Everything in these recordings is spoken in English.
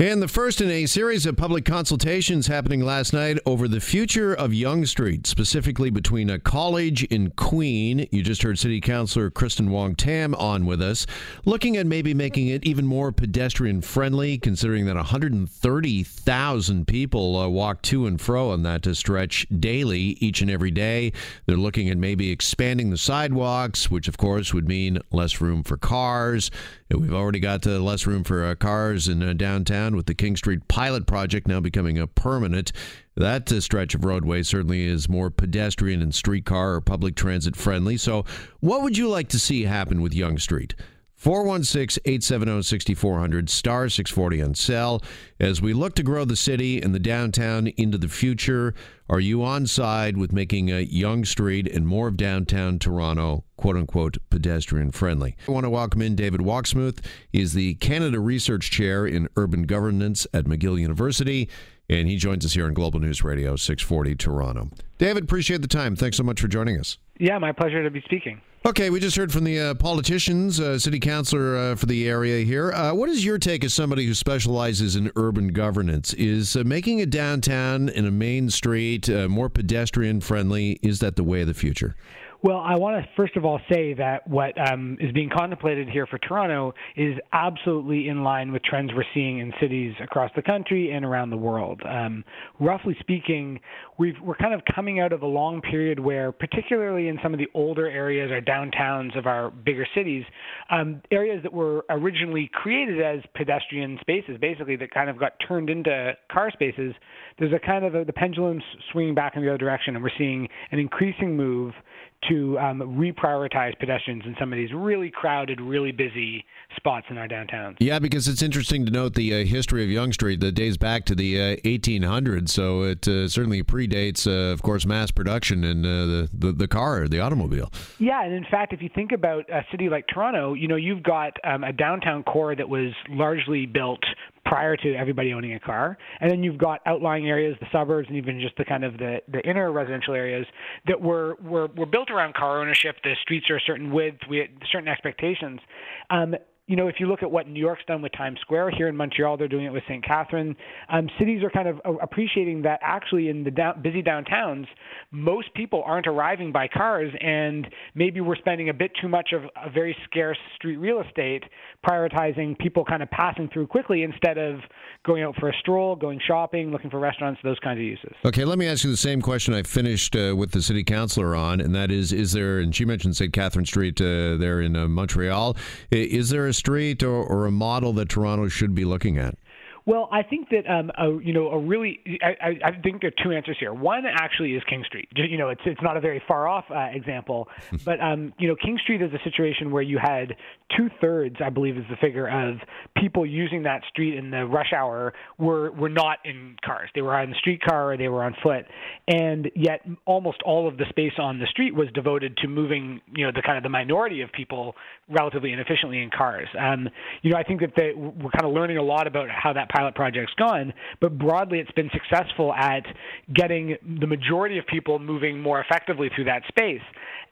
And the first in a series of public consultations happening last night over the future of Yonge Street, specifically between a college in Queen. You just heard City Councilor Kristyn Wong Tam on with us, looking at maybe making it even more pedestrian friendly, considering that 130,000 people uh, walk to and fro on that stretch daily, each and every day. They're looking at maybe expanding the sidewalks, which of course would mean less room for cars. We've already got uh, less room for uh, cars in uh, with the King Street pilot project now becoming a permanent. That uh, stretch of roadway certainly is more pedestrian and streetcar or public transit friendly. So, what would you like to see happen with Yonge Street? 416 870 6400, star 640 on cell. As we look to grow the city and the downtown into the future, are you on side with making a Yonge Street and more of downtown Toronto, quote unquote, pedestrian friendly? I want to welcome in David Wachsmuth. He is the Canada Research Chair in Urban Governance at McGill University, and he joins us here on Global News Radio 640 Toronto. David, appreciate the time. Thanks so much for joining us. Yeah, my pleasure to be speaking. Okay, we just heard from the uh, politicians, uh, city councilor uh, for the area here. Uh, what is your take as somebody who specializes in urban governance? Is uh, making a downtown and a main street uh, more pedestrian friendly? Is that the way of the future? Well, I want to first of all say that what um, is being contemplated here for Toronto is absolutely in line with trends we're seeing in cities across the country and around the world. Um, roughly speaking, we are kind of coming out of a long period where, particularly in some of the older areas or downtowns of our bigger cities, um, areas that were originally created as pedestrian spaces, basically that kind of got turned into car spaces, there's a kind of a, the pendulum swinging back in the other direction, and we're seeing an increasing move to um, reprioritize pedestrians in some of these really crowded, really busy spots in our downtowns. Yeah, because it's interesting to note the uh, history of Yonge Street that dates back to the uh, 1800s. So it uh, certainly predates, uh, of course, mass production and uh, the, the, the car, the automobile. Yeah, and in fact, if you think about a city like Toronto, you know, you've got um, a downtown core that was largely built prior to everybody owning a car. And then you've got outlying areas, the suburbs, and even just the kind of the, the inner residential areas that were, were were built around car ownership. The streets are a certain width, we had certain expectations. Um, you know, if you look at what New York's done with Times Square, here in Montreal, they're doing it with St. Catherine. Um, cities are kind of appreciating that actually in the down, busy downtowns, most people aren't arriving by cars, and maybe we're spending a bit too much of a very scarce street real estate prioritizing people kind of passing through quickly instead of going out for a stroll, going shopping, looking for restaurants, those kinds of uses. Okay, let me ask you the same question I finished uh, with the city councilor on, and that is: Is there? And she mentioned St. Catherine Street uh, there in uh, Montreal. Is there a street or, or a model that Toronto should be looking at? Well, I think that um, a, you know a really I, I think there are two answers here. One actually is King Street. You know, it's it's not a very far off uh, example, but um, you know King Street is a situation where you had two thirds, I believe, is the figure of people using that street in the rush hour were were not in cars. They were on the streetcar or they were on foot, and yet almost all of the space on the street was devoted to moving you know the kind of the minority of people relatively inefficiently in cars. Um, you know, I think that they, we're kind of learning a lot about how that pilot project's gone, but broadly it's been successful at getting the majority of people moving more effectively through that space.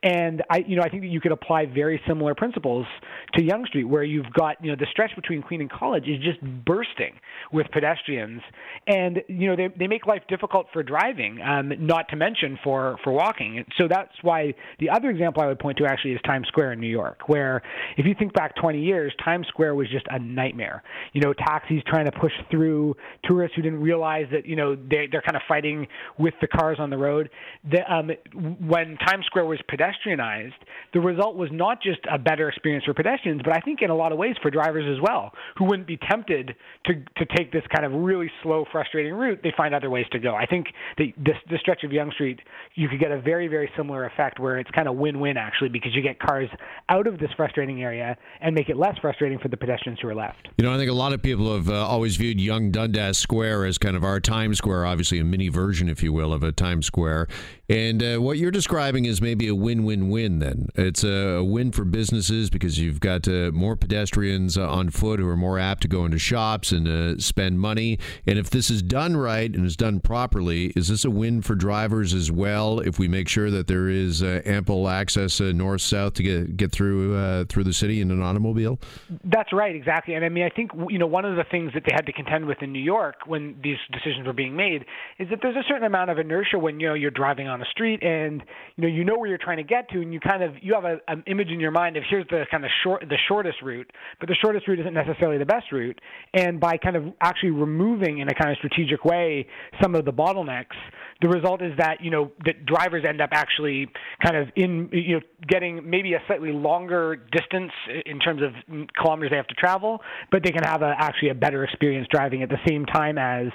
And I, you know, I think that you could apply very similar principles to Yonge Street, where you've got, you know, the stretch between Queen and College is just bursting with pedestrians, and you know, they they make life difficult for driving, um, not to mention for for walking. So that's why the other example I would point to actually is Times Square in New York, where if you think back 20 years, Times Square was just a nightmare. You know, taxis trying to push through tourists who didn't realize that you know they they're kind of fighting with the cars on the road. The, um, when Times Square was pedestrianized, the result was not just a better experience for pedestrians, but I think in a lot of ways for drivers as well, who wouldn't be tempted to to take this kind of really slow, frustrating route. They find other ways to go. I think the this, this stretch of Yonge Street, you could get a very very similar effect where it's kind of win-win actually because you get cars out of this frustrating area and make it less frustrating for the pedestrians who are left. You know, I think a lot of people have uh, always viewed Yonge Dundas Square as kind of our Times Square, obviously a mini version, if you will, of a Times Square. And uh, what you're describing is maybe a win-win-win. Then it's a, win for businesses because you've got uh, more pedestrians uh, on foot who are more apt to go into shops and uh, spend money. And if this is done right and is done properly, is this a win for drivers as well? If we make sure that there is uh, ample access uh, north-south to get get through through the city in an automobile. That's right, exactly. And I mean, I think you know one of the things that they had to contend with in New York when these decisions were being made is that there's a certain amount of inertia when you know you're driving on the street and you know you know where you're trying to get to and you kind of you have a, an image in your mind of here's the kind of short the shortest route but the shortest route isn't necessarily the best route. And by kind of actually removing in a kind of strategic way some of the bottlenecks the result is that you know that drivers end up actually kind of in you know getting maybe a slightly longer distance in terms of kilometers they have to travel, but they can have a, actually a better experience driving at the same time as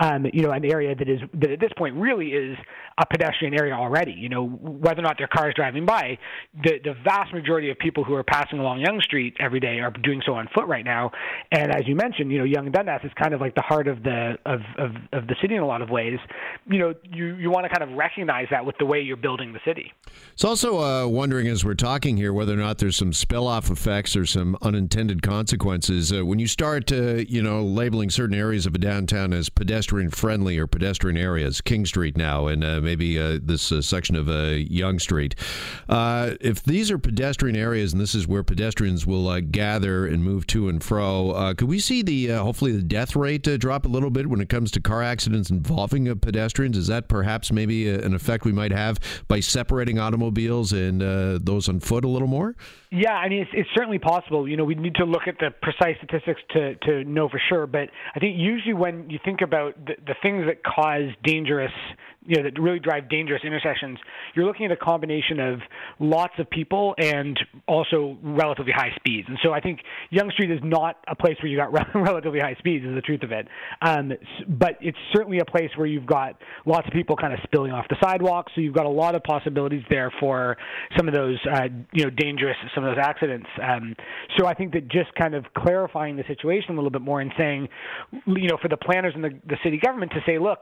um, you know an area that is that at this point really is a pedestrian area already. You know whether or not their car is driving by, the the vast majority of people who are passing along Yonge Street every day are doing so on foot right now. And as you mentioned, you know Yonge Dundas is kind of like the heart of the of of, of the city in a lot of ways. You know you you want to kind of recognize that with the way you're building the city. It's also uh, wondering as we're talking here whether or not there's some spill off effects or some unintended consequences uh, when you start uh, you know labeling certain areas of a downtown as pedestrian friendly or pedestrian areas, King Street now, and uh, maybe uh, this uh, section of uh, Yonge Street. Uh, if these are pedestrian areas and this is where pedestrians will uh, gather and move to and fro, could we see the hopefully the death rate drop a little bit when it comes to car accidents involving pedestrians? Is that perhaps maybe a, an effect we might have by separating automobiles and uh, those on foot a little more? Yeah, I mean, it's, it's certainly possible. You know, we need to look at the precise statistics to, to know for sure. But I think usually when you think about the, the things that cause dangerous you know that really drive dangerous intersections, you're looking at a combination of lots of people and also relatively high speeds. And so I think Yonge Street is not a place where you got relatively high speeds, is the truth of it. Um, but it's certainly a place where you've got lots of people kind of spilling off the sidewalk. So you've got a lot of possibilities there for some of those uh, you know dangerous some of those accidents. Um, so I think that just kind of clarifying the situation a little bit more and saying, you know, for the planners and the, the city government to say, look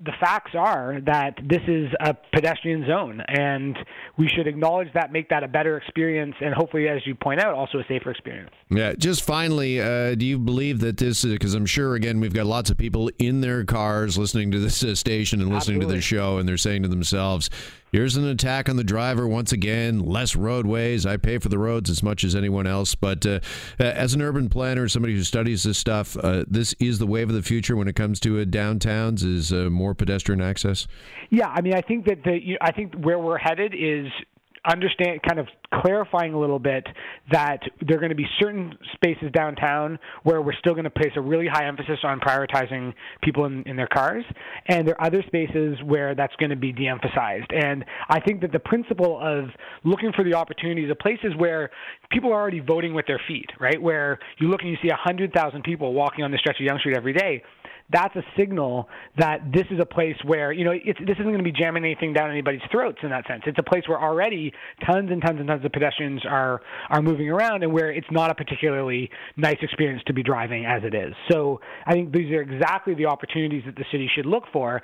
the facts are that this is a pedestrian zone, and we should acknowledge that, make that a better experience, and hopefully, as you point out, also a safer experience. Yeah. Just finally, uh, do you believe that this? is Because I'm sure, again, we've got lots of people in their cars listening to this uh, station and listening Absolutely. to this show, and they're saying to themselves, Here's an attack on the driver once again. Less roadways. I pay for the roads as much as anyone else. But uh, as an urban planner, somebody who studies this stuff, uh, this is the wave of the future when it comes to uh, downtowns. Is uh, more pedestrian access. Yeah, I mean, I think that the you I think where we're headed is understand kind of clarifying a little bit that there are going to be certain spaces downtown where we're still going to place a really high emphasis on prioritizing people in, in their cars and there are other spaces where that's going to be de-emphasized. And i think that the principle of looking for the opportunities of places where people are already voting with their feet right? Where you look and you see 100000 people walking on the stretch of Yonge street every day that's a signal that this is a place where you know it's, this isn't going to be jamming anything down anybody's throats in that sense. It's a place where already tons and tons and tons of pedestrians are are moving around, and where it's not a particularly nice experience to be driving as it is. So I think these are exactly the opportunities that the city should look for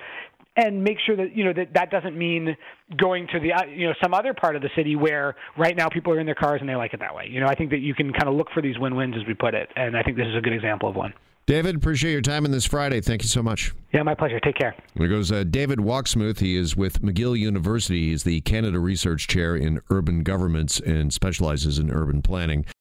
and make sure that you know that that doesn't mean going to the uh, you know some other part of the city where right now people are in their cars and they like it that way. You know, I think that you can kind of look for these win-wins as we put it, and I think this is a good example of one. David, appreciate your time on this Friday. Thank you so much. Yeah, my pleasure. Take care. There goes uh, David Wachsmuth. He is with McGill University. He's the Canada Research Chair in Urban Governance and specializes in urban planning.